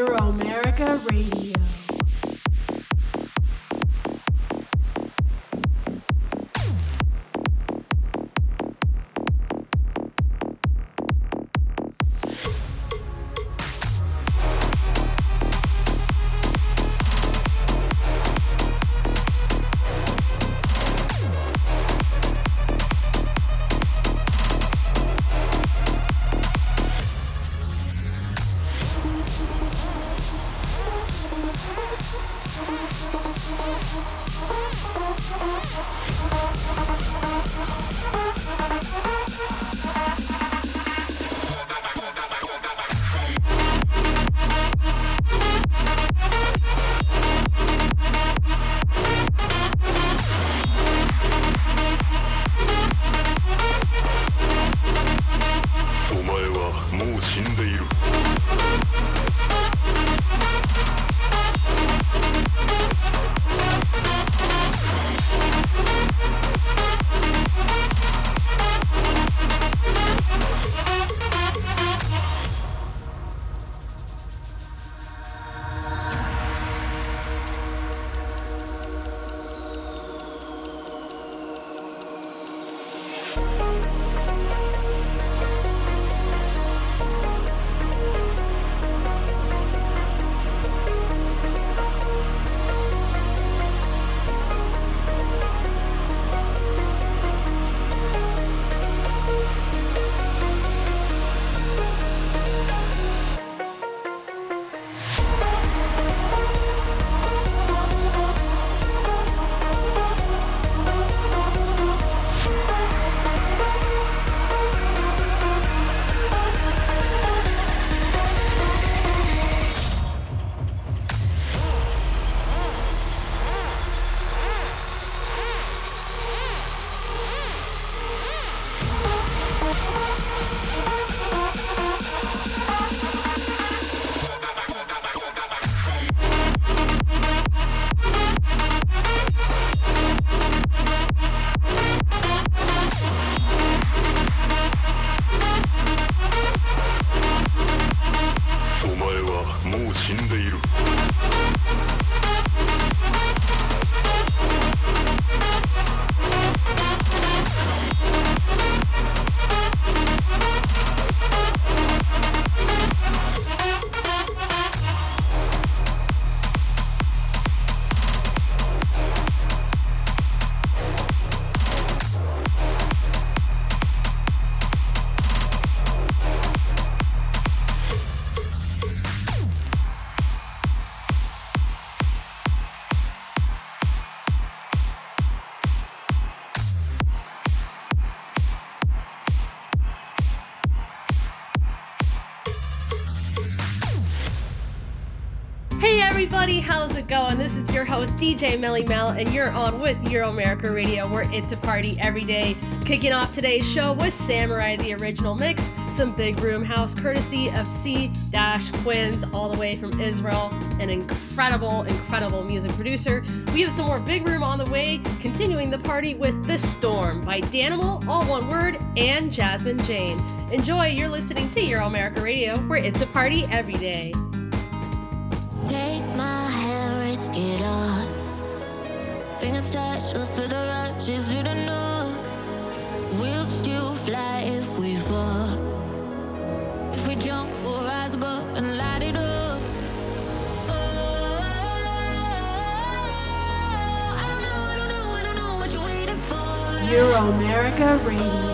America Radio. DJ Melly Mel, and you're on with Euro America Radio, where it's a party every day. Kicking off today's show with Samurai, the original mix, some big room house courtesy of C Dash Quins, all the way from Israel, an incredible, incredible music producer. We have some more big room on the way, continuing the party with The Storm by Danimal, all one word, and Jasmine Jane. Enjoy, you're listening to Euro America Radio, where it's a party every day. America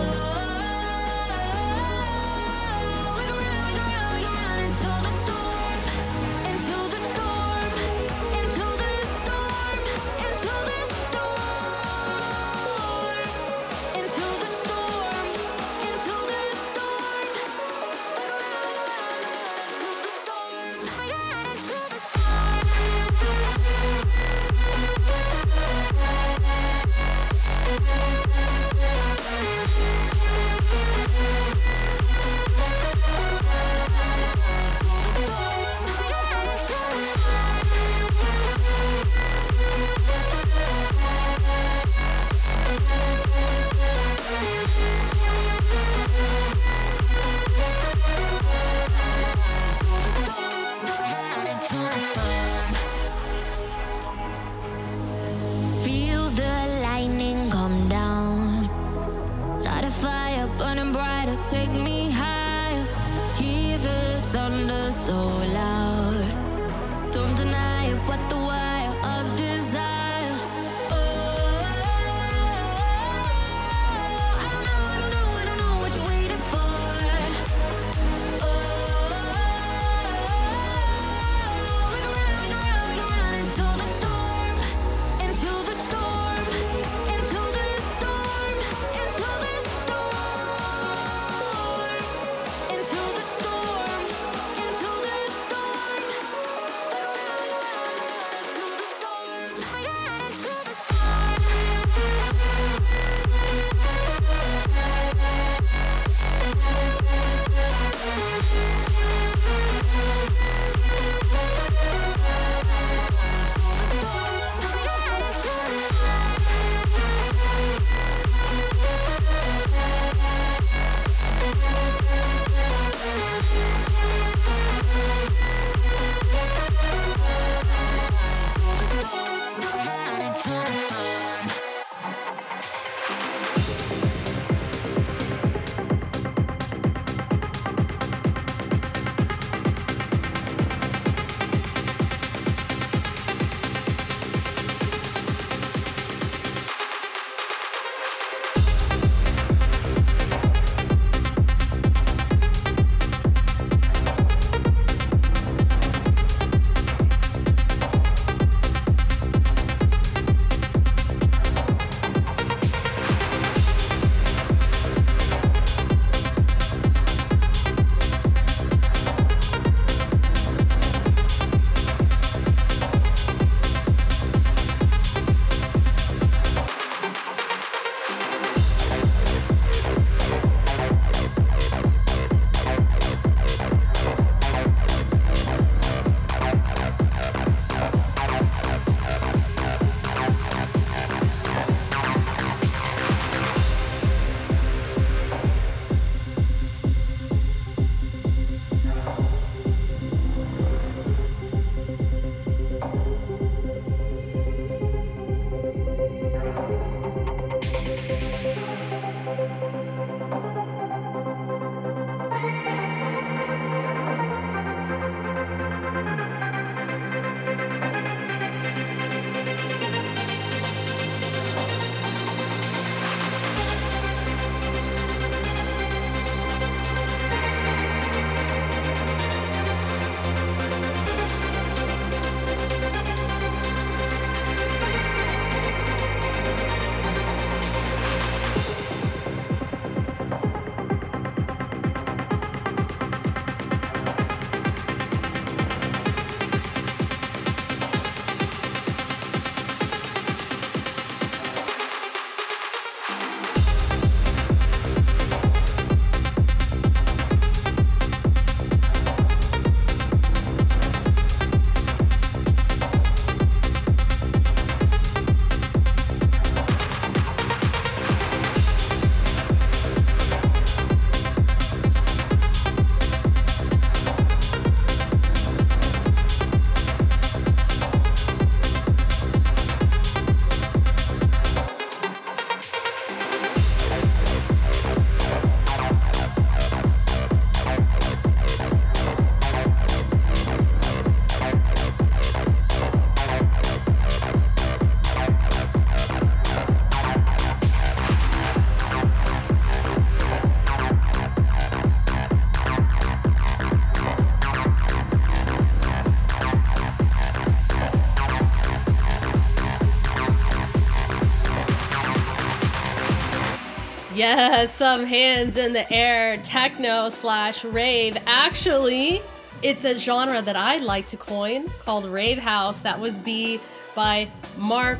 Yes, some hands in the air, techno slash rave. Actually, it's a genre that I like to coin called rave house. That was B by Mark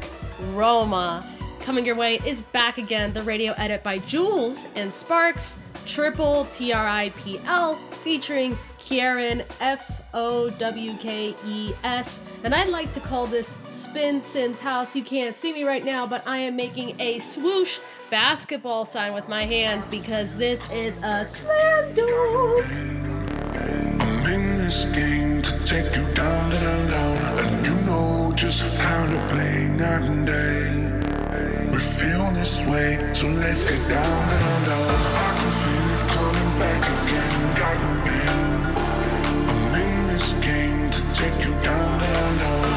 Roma. Coming your way is back again, the radio edit by Jules and Sparks, triple T R I P L, featuring Kieran F O W K E S. And I'd like to call this Spin Synth House. You can't see me right now, but I am making a swoosh basketball sign with my hands because this is a slam dunk. I'm in this game to take you down, down, down, and you know just how to play night and day. way, so let's get down, down, down. I can feel it coming back again, got. Down, down, down.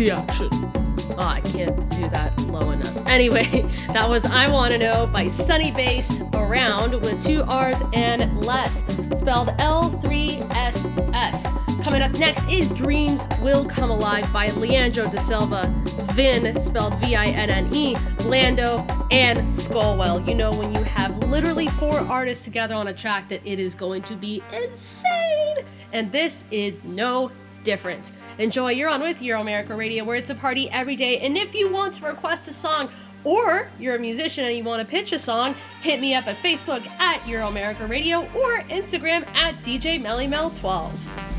The action. Oh, I can't do that low enough. Anyway, that was I Wanna Know by Sunny Bass Around with two R's and less, spelled L3SS. Coming up next is Dreams Will Come Alive by Leandro da Silva, Vin, spelled V I N N E, Lando, and Skullwell. You know, when you have literally four artists together on a track, that it is going to be insane. And this is no different. Enjoy. You're on with Euro America Radio, where it's a party every day. And if you want to request a song, or you're a musician and you want to pitch a song, hit me up at Facebook at Euro America Radio or Instagram at DJ MellyMel12.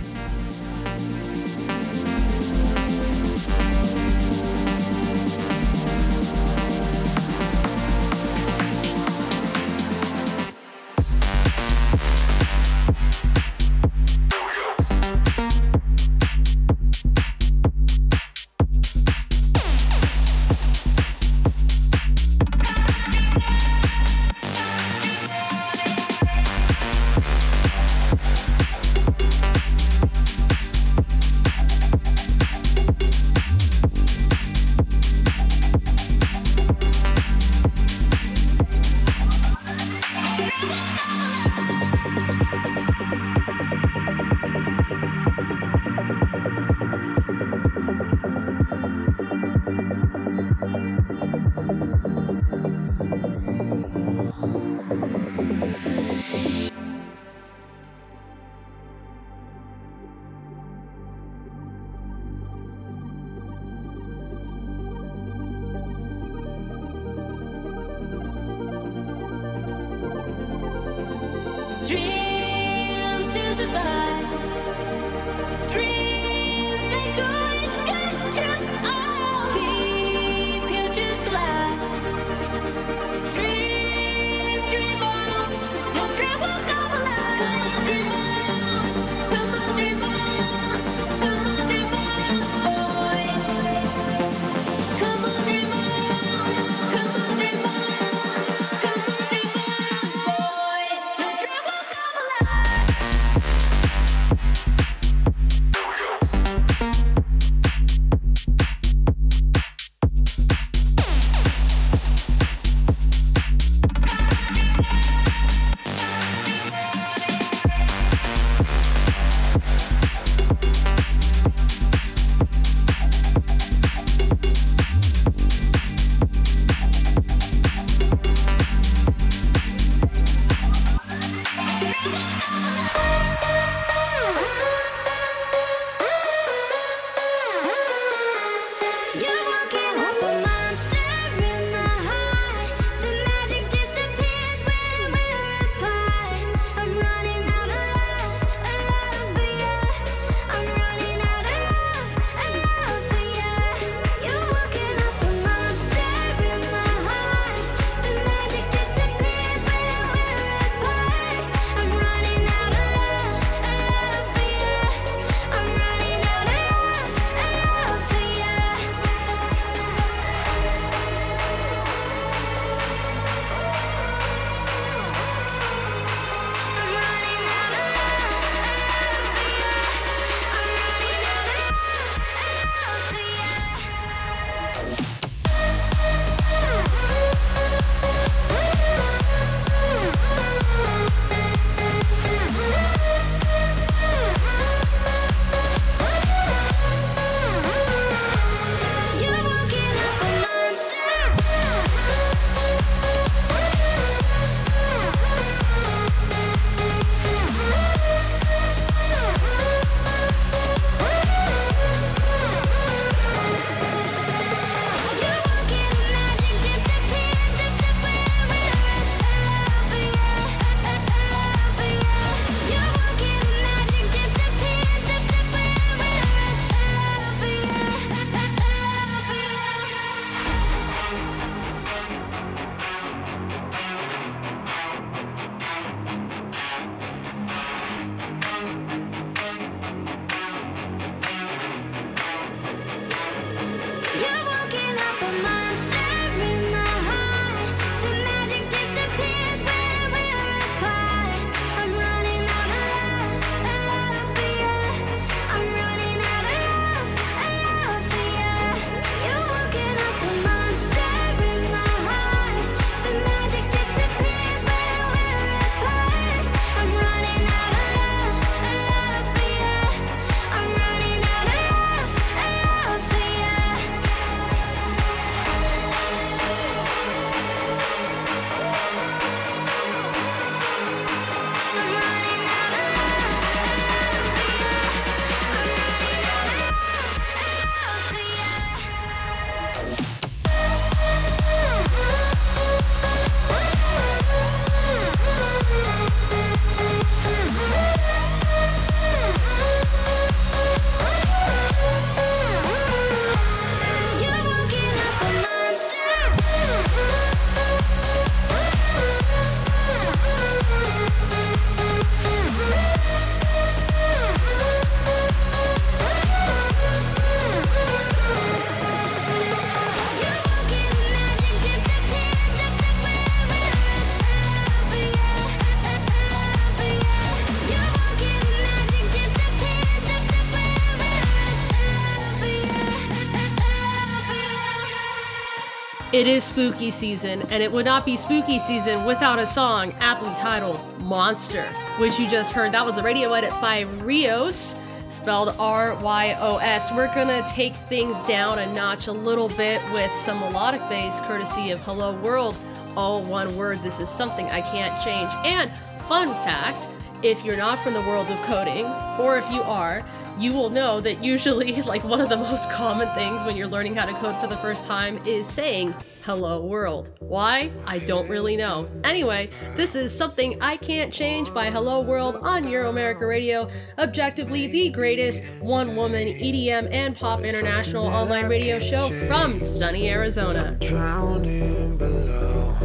It is spooky season, and it would not be spooky season without a song aptly titled Monster, which you just heard. That was the radio edit by Ryos, spelled R Y O S. We're gonna take things down a notch a little bit with some melodic bass, courtesy of Hello World. All one word, this is something I can't change. And fun fact if you're not from the world of coding, or if you are, you will know that usually, like, one of the most common things when you're learning how to code for the first time is saying, Hello World. Why? I don't really know. Anyway, this is Something I Can't Change by Hello World on Euro America Radio, objectively the greatest one woman EDM and pop international online radio show from sunny Arizona. Drowning below,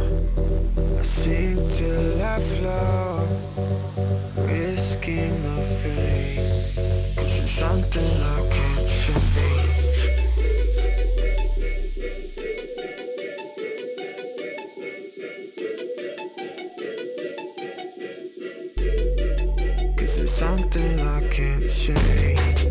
I sink till I flow, risking the it's something I can't change. Cause it's something I can't change.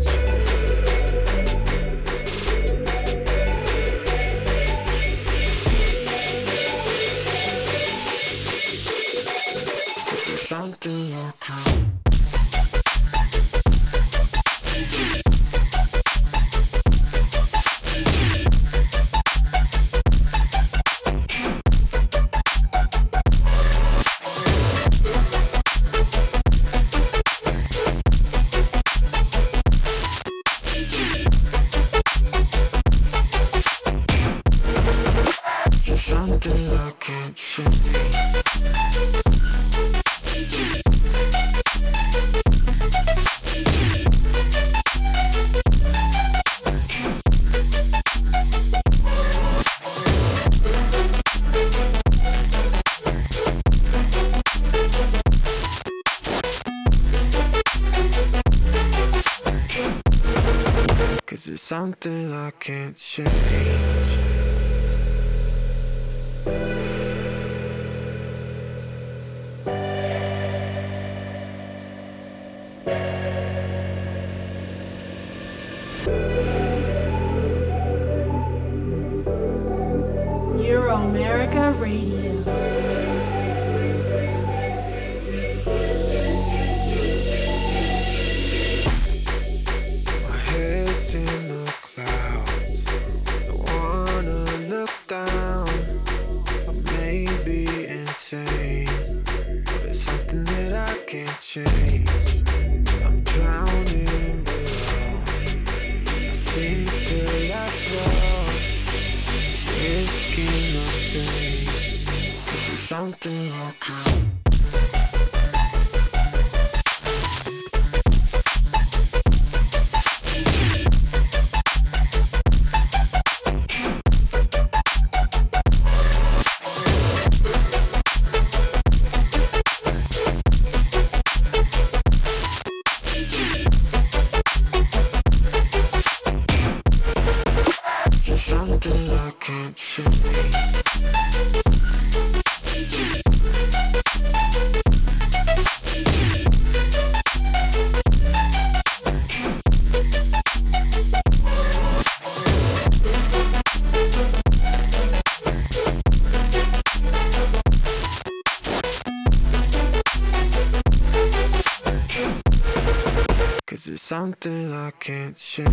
Can't change. Something I can't change.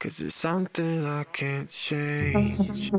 Cause it's something I can't change.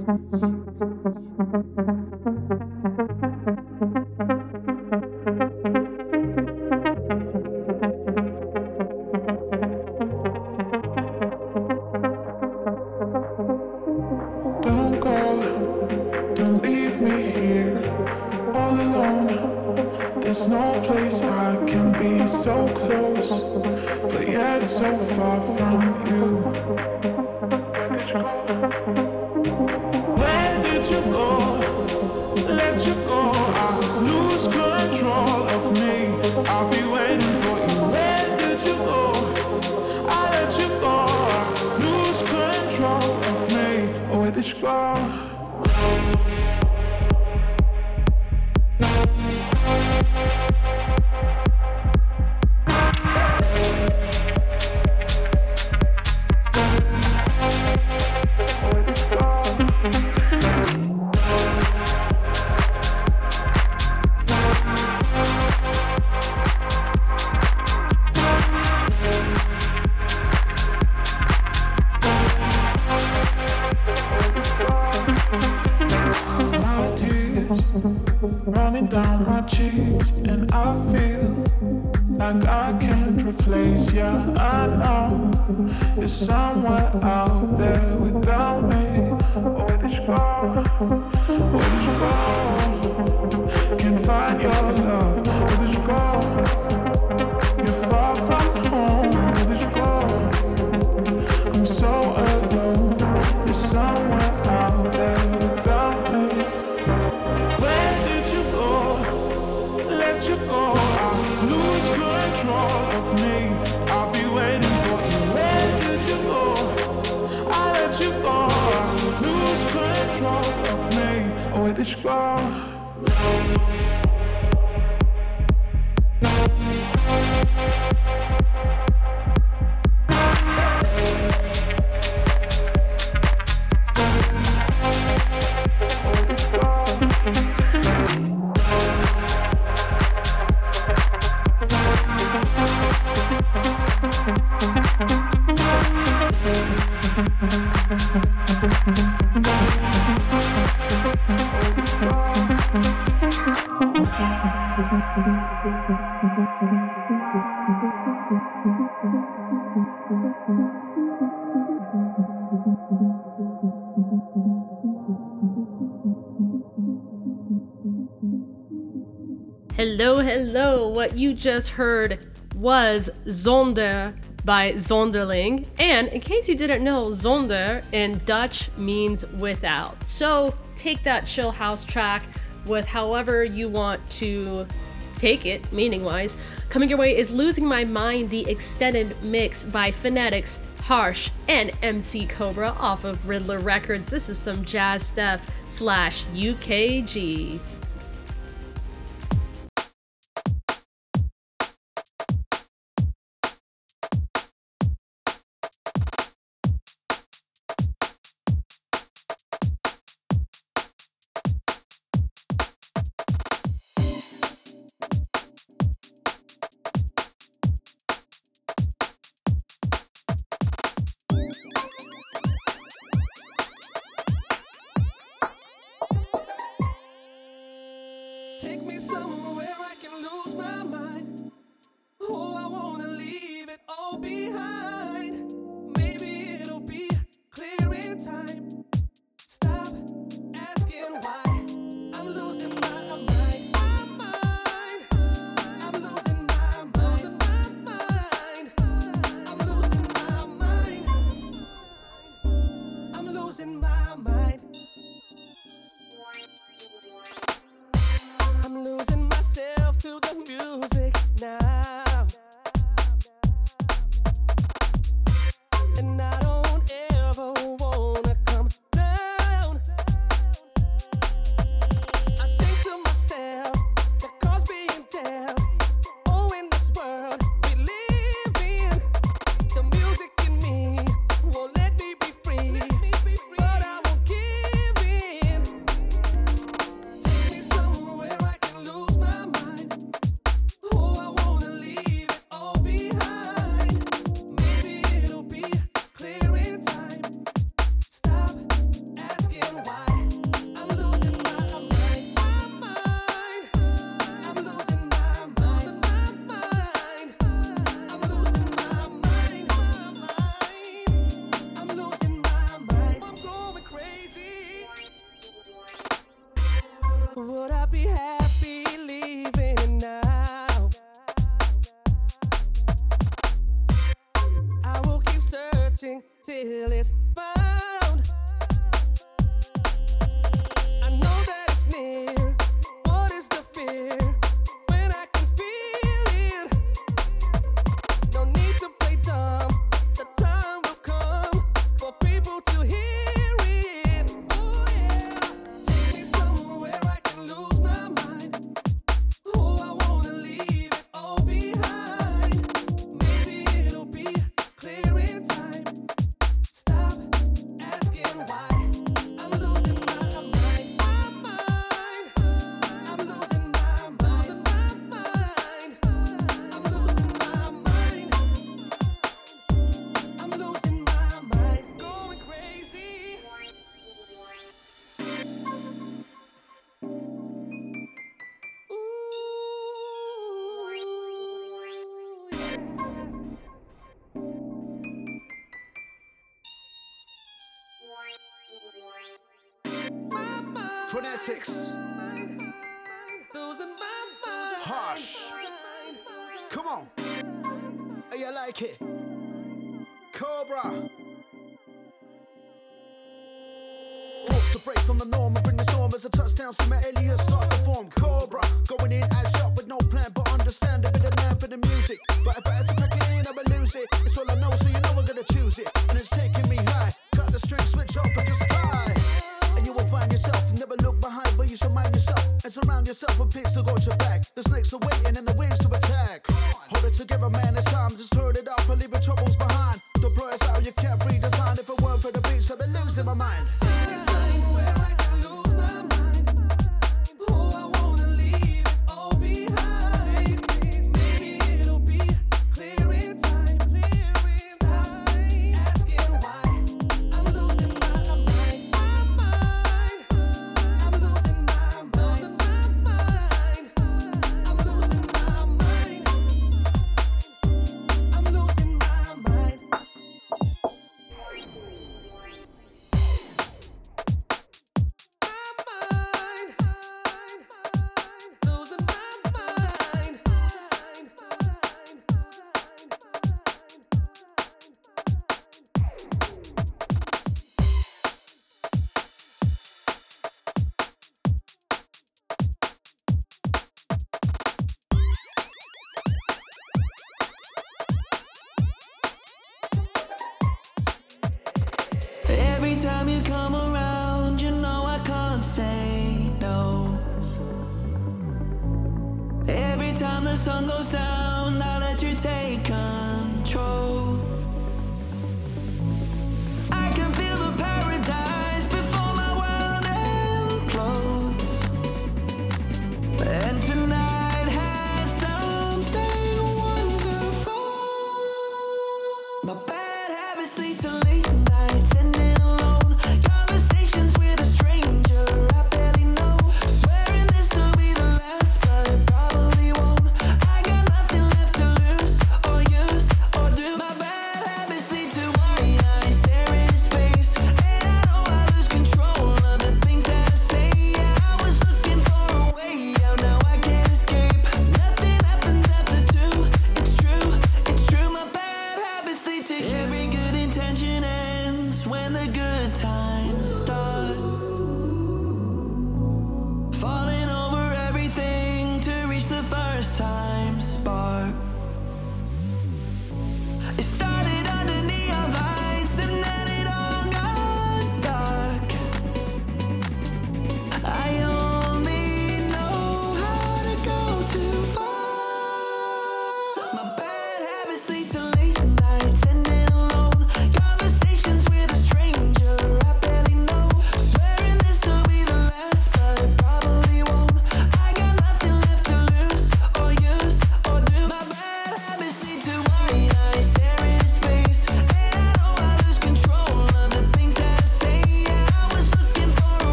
What you just heard was Zonder by Zonderling. And in case you didn't know, Zonder in Dutch means without. So take that chill house track with however you want to take it, meaning wise. Coming your way is Losing My Mind, the extended mix by Phonetics, Harsh, and MC Cobra off of Riddler Records. This is some jazz stuff slash UKG. Phonetics. Harsh. Come on. Hey, you like it? Cobra. Forced to break from the norm and bring the storm as a touchdown. See my alias start to form. Cobra. Going in as shot with no plan, but understand a bit of man for the music. But if I had to pack it in, I would lose it. It's all I know, so you know I'm gonna choose it. Are waiting and the wings to attack. Hold it together, man, it's time. Just turn it up and leave your troubles behind. Deploy us out, you can't redesign. If it weren't for the beats, I'd be losing my mind.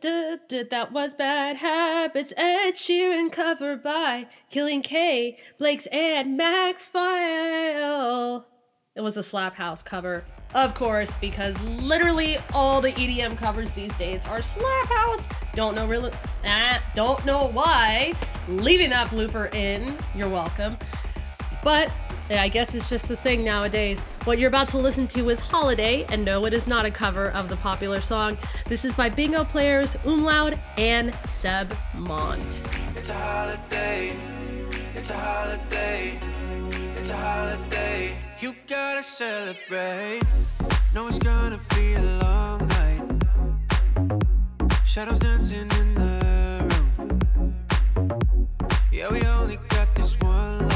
That was bad habits. Ed Sheeran covered by Killing K, Blake's and Max File. It was a Slap House cover, of course, because literally all the EDM covers these days are Slap House. Don't know really, ah, don't know why. Leaving that blooper in, you're welcome. But I guess it's just a thing nowadays. What you're about to listen to is Holiday, and no, it is not a cover of the popular song. This is by Bingo Players, Umlaut, and Seb Mont. It's a holiday. It's a holiday. It's a holiday. You gotta celebrate. Know it's gonna be a long night. Shadows dancing in the room. Yeah, we only got this one life.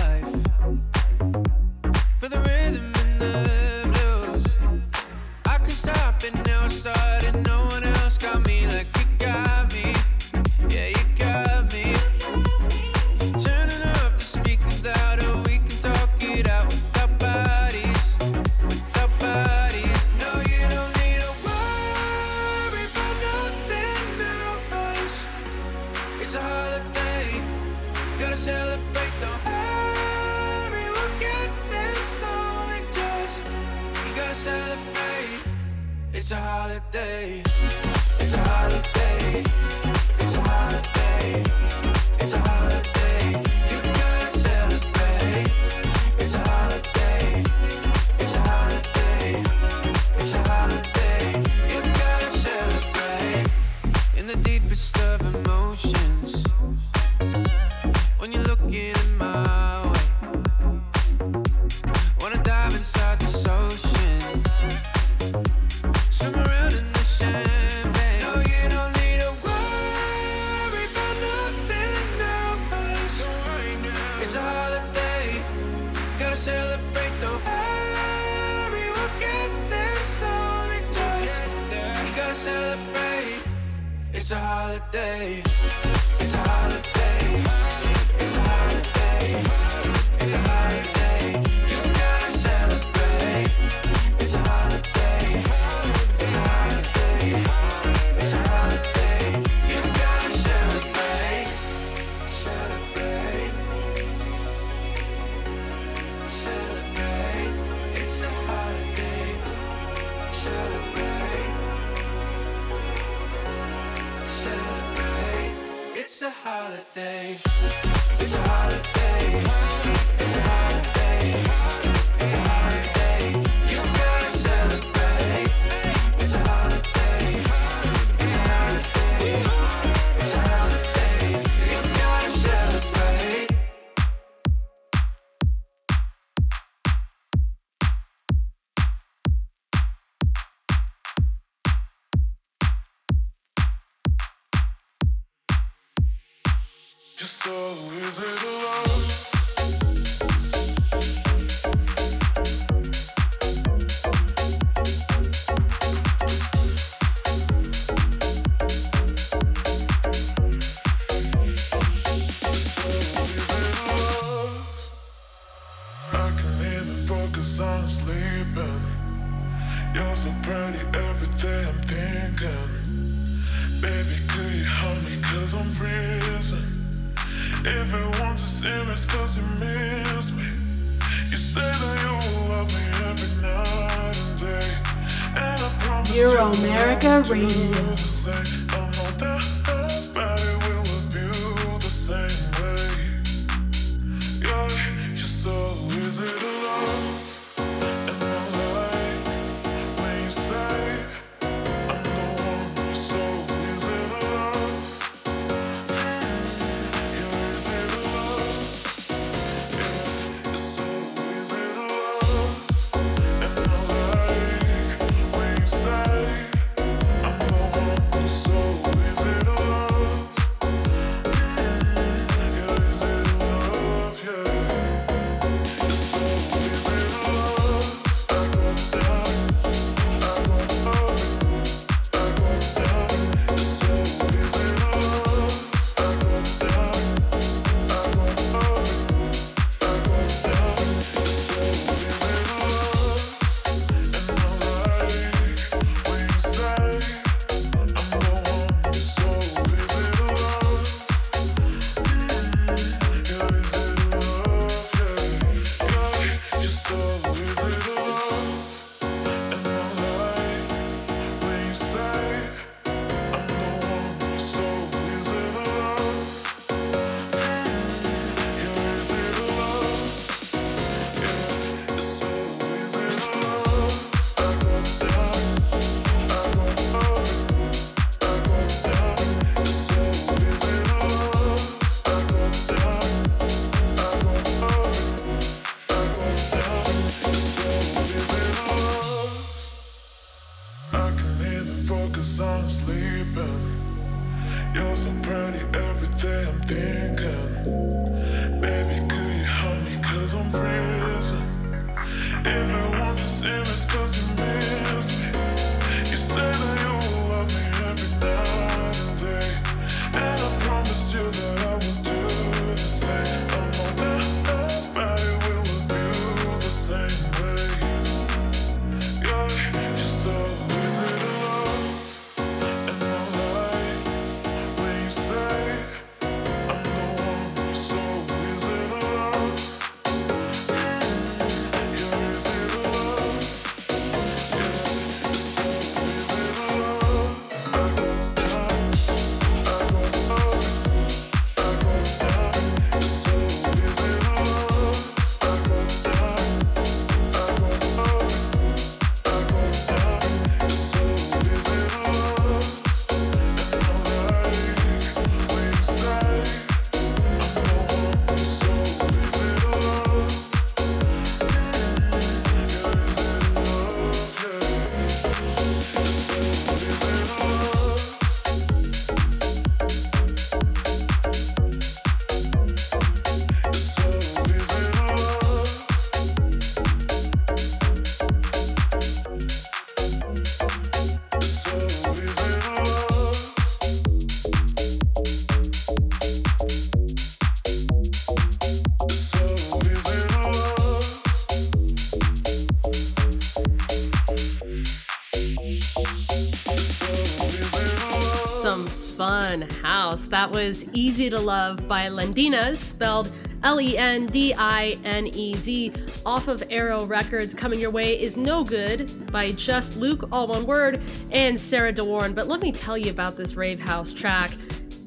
Was Easy to Love by Lendinez, spelled L E N D I N E Z, off of Arrow Records. Coming your way is No Good by Just Luke, all one word, and Sarah DeWarren. But let me tell you about this Rave House track.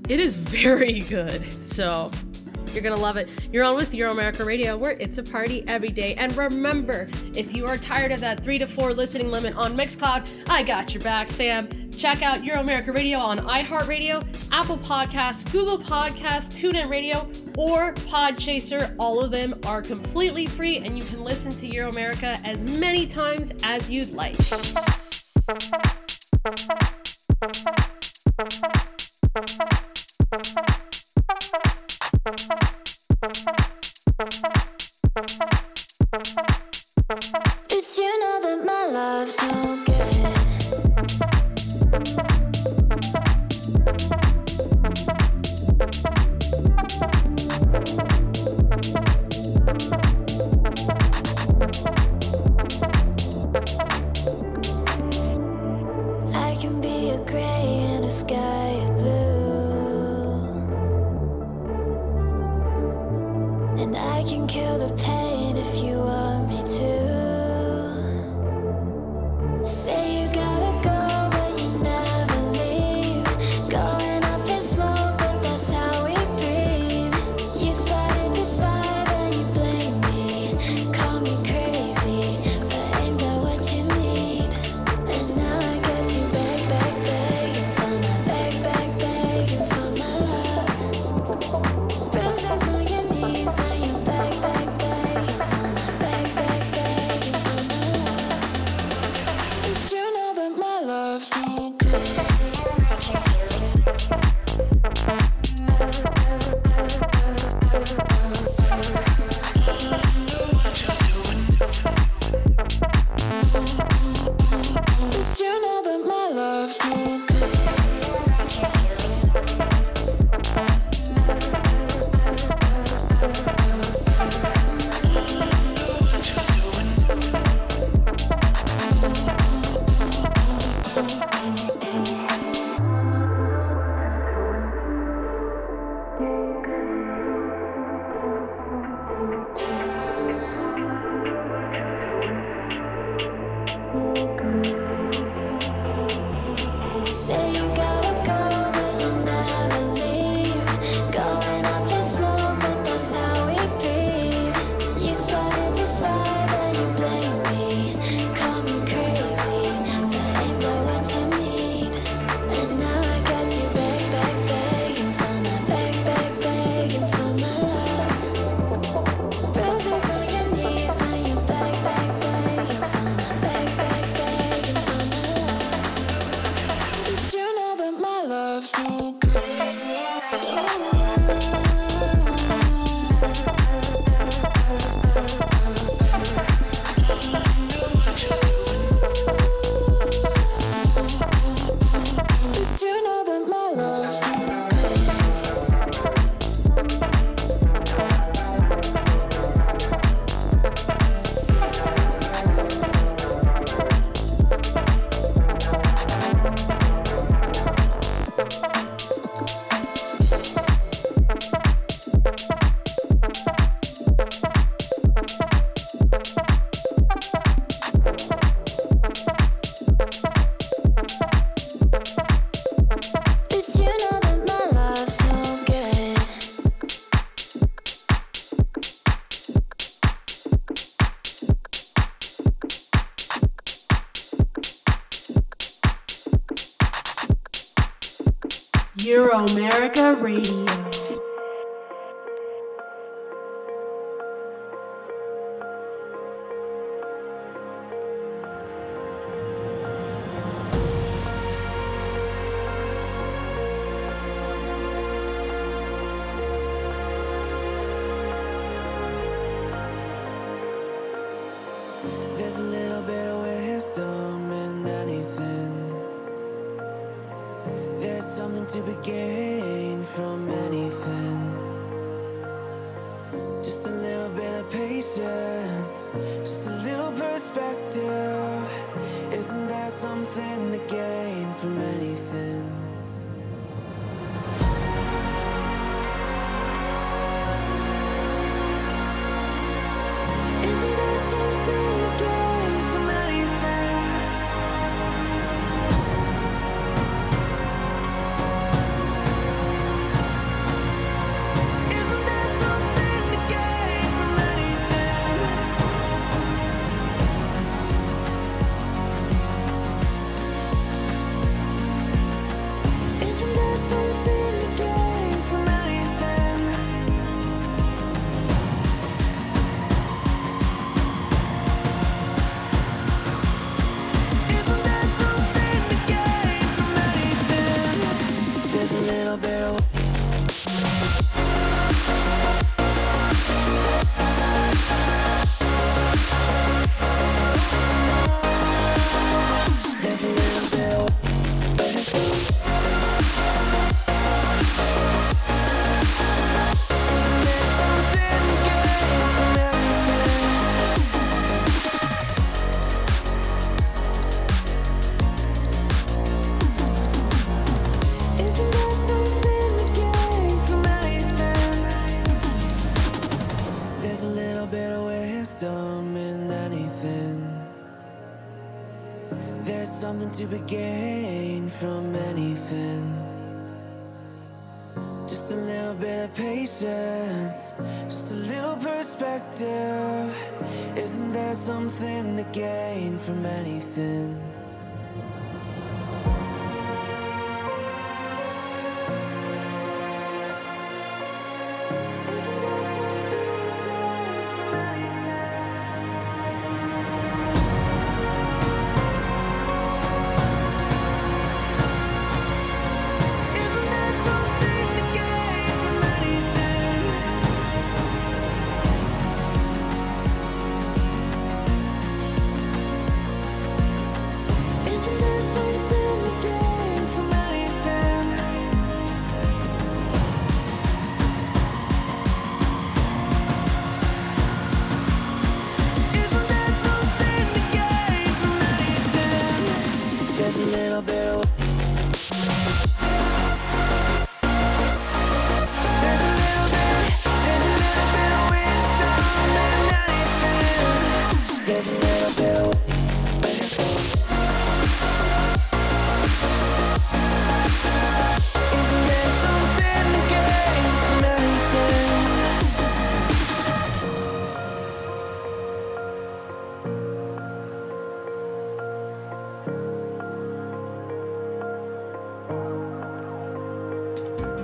It is very good. So you're gonna love it. You're on with Euro America Radio, where it's a party every day. And remember, if you are tired of that three to four listening limit on Mixcloud, I got your back, fam. Check out Euro America Radio on iHeartRadio, Apple Podcasts, Google Podcasts, TuneIn Radio, or Podchaser. All of them are completely free, and you can listen to Euro America as many times as you'd like. Did you know that my love's no good?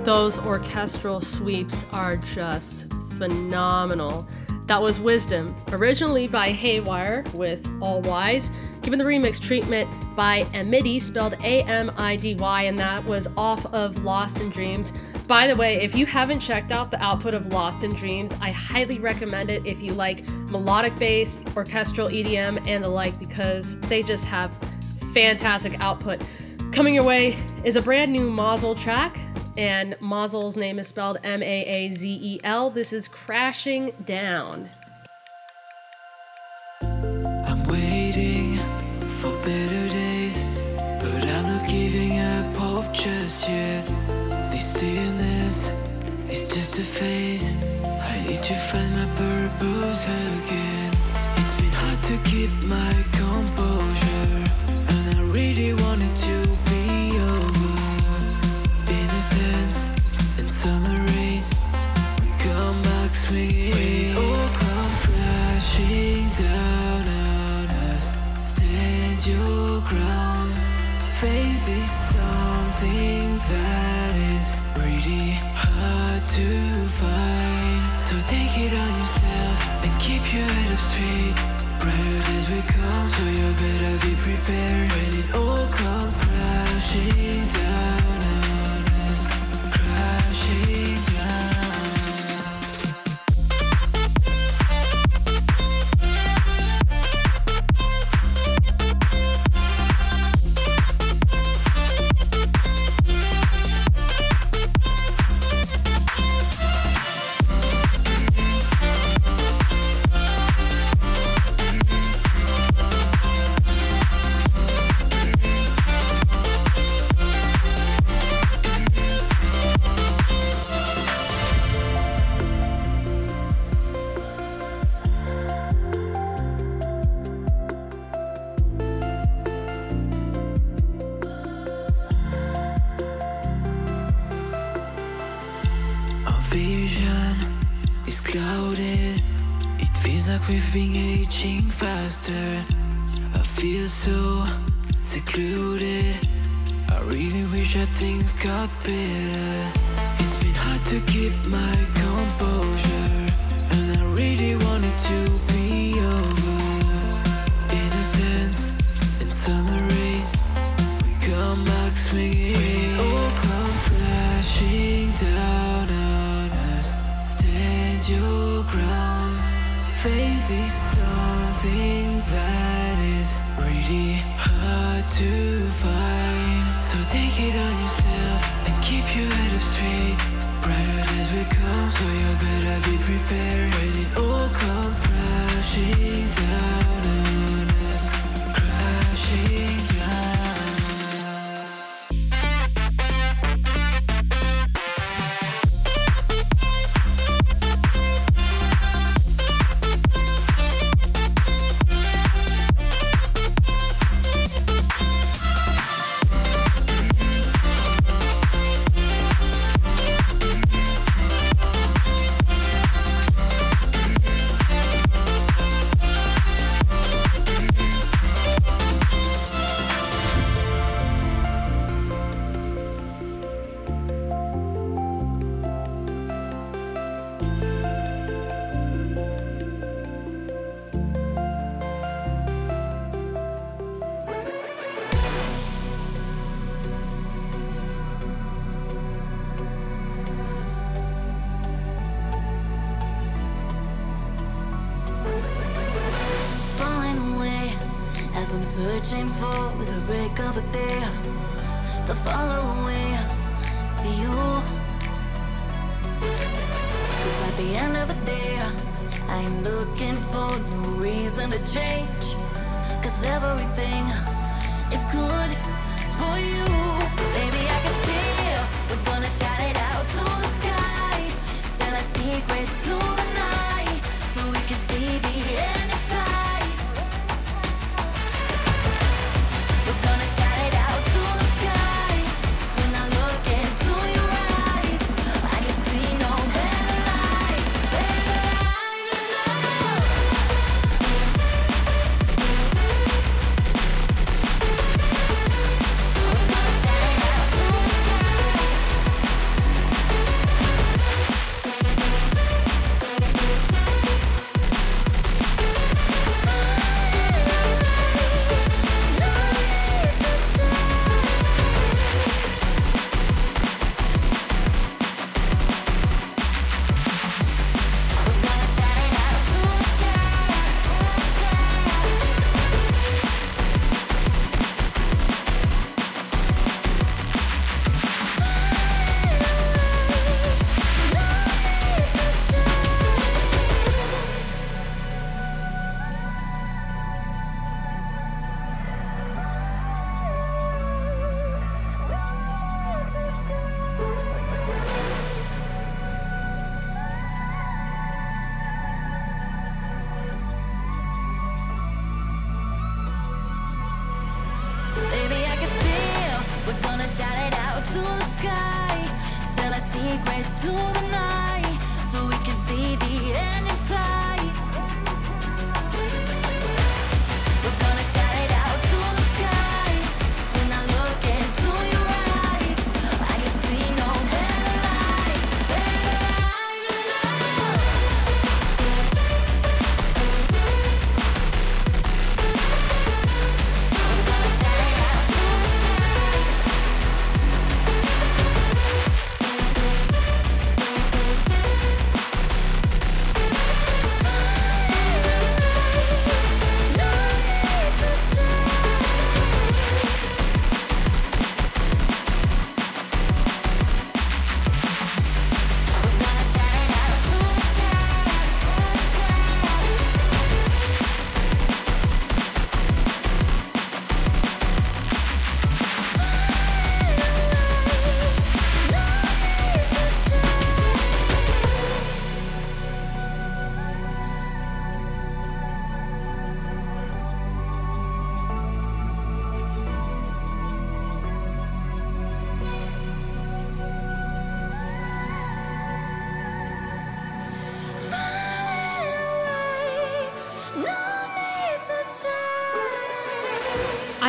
Those orchestral sweeps are just phenomenal. That was Wisdom, originally by Haywire with All Wise, given the remix treatment by Amidy, spelled A M I D Y, and that was off of Lost in Dreams. By the way, if you haven't checked out the output of Lost in Dreams, I highly recommend it if you like melodic bass, orchestral EDM, and the like, because they just have fantastic output. Coming your way is a brand new Maazel track, and Maazel's name is spelled M A A Z E L. This is Crashing Down. I'm waiting for better days, but I'm not giving up hope just yet. This stillness is just a phase. I need to find my purpose again. It's been hard to keep my composure, and I really wanted got I'm searching for a break of a day to follow away to you. Cause at the end of the day, I ain't looking for no reason to change. Cause everything is good for you. Baby, I can see we're gonna shout it out to the sky. Tell our secrets to the night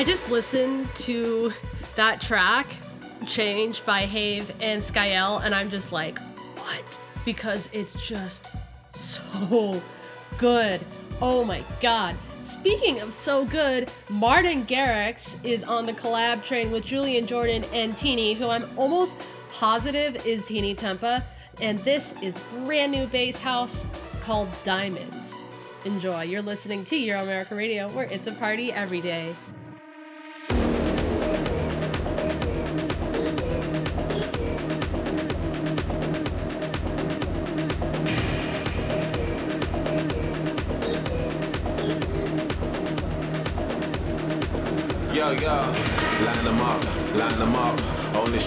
just listened to that track, Change by Have and Skyel, and I'm just like, what? Because it's just so good. Oh my god. Speaking of so good, Martin Garrix is on the collab train with Julian Jordan and Tinie, who I'm almost positive is Tinie Tempah. And this is brand new bass house called Diamonds. Enjoy. You're listening to Euro America Radio, where it's a party every day.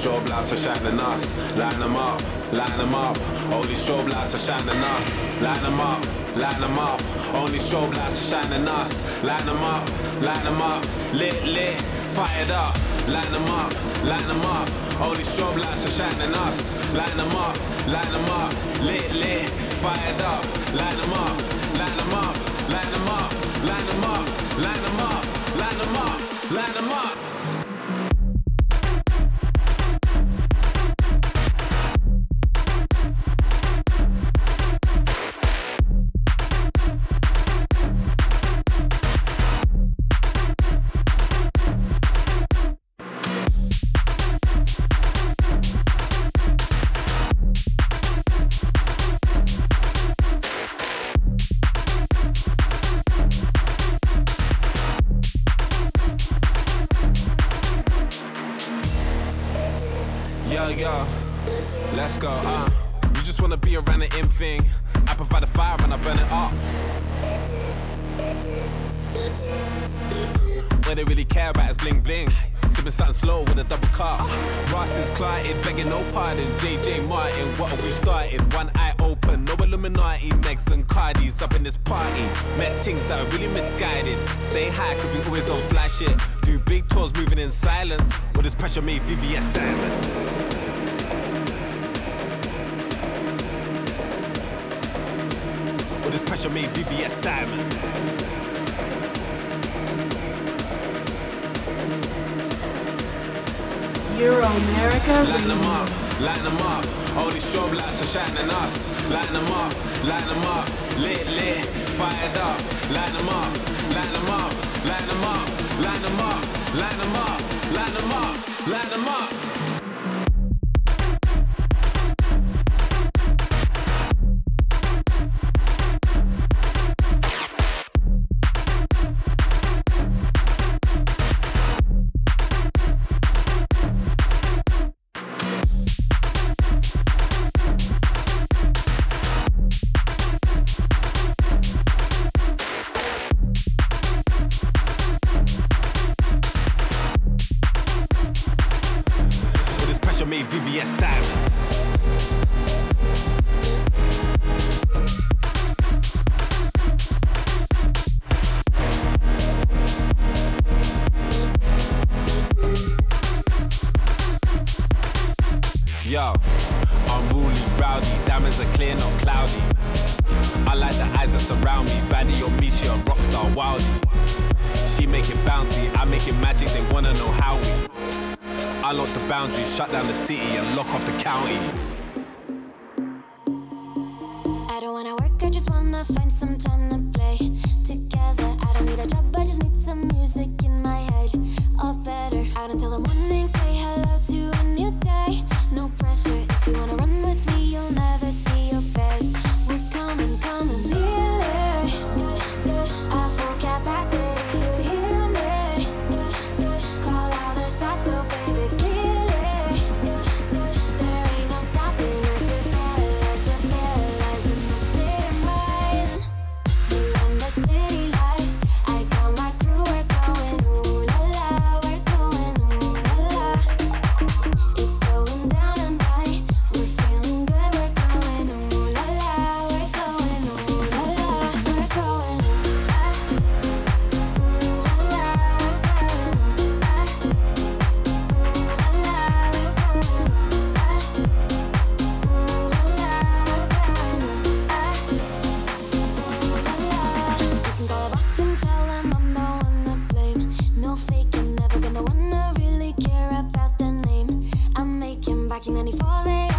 Strobe lights are shining us. Line them up, line them up. Only strobe lights are shining us. Line them up, line them up. Only strobe lights are shining us. Line them up, line them up. Lit, lit, fired up. Line them up, line them up. Only strobe lights are shining us. Line them up, line them up. Lit, lit, fired up. Line them up, line them up, 1994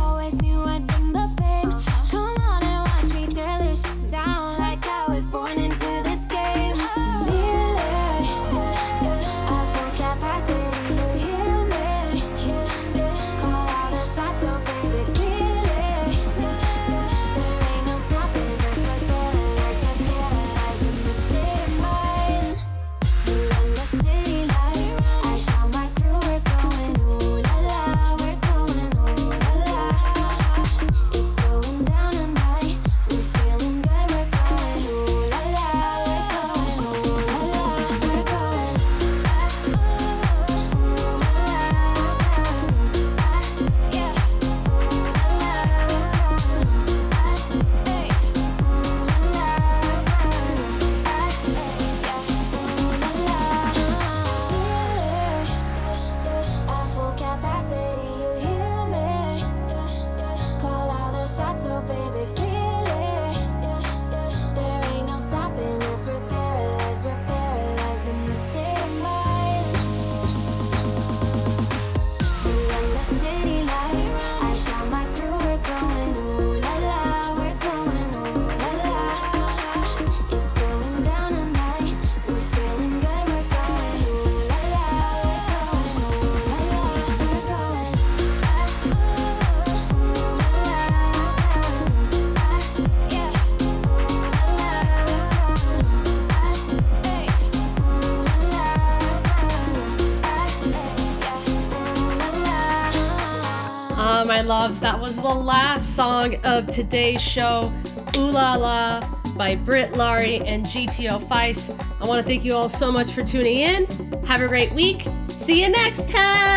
loves, that was the last song of today's show, Ooh La La by Britt Laurie and GTO Feist. I want to thank you all so much for tuning in. Have a great week. See you next time.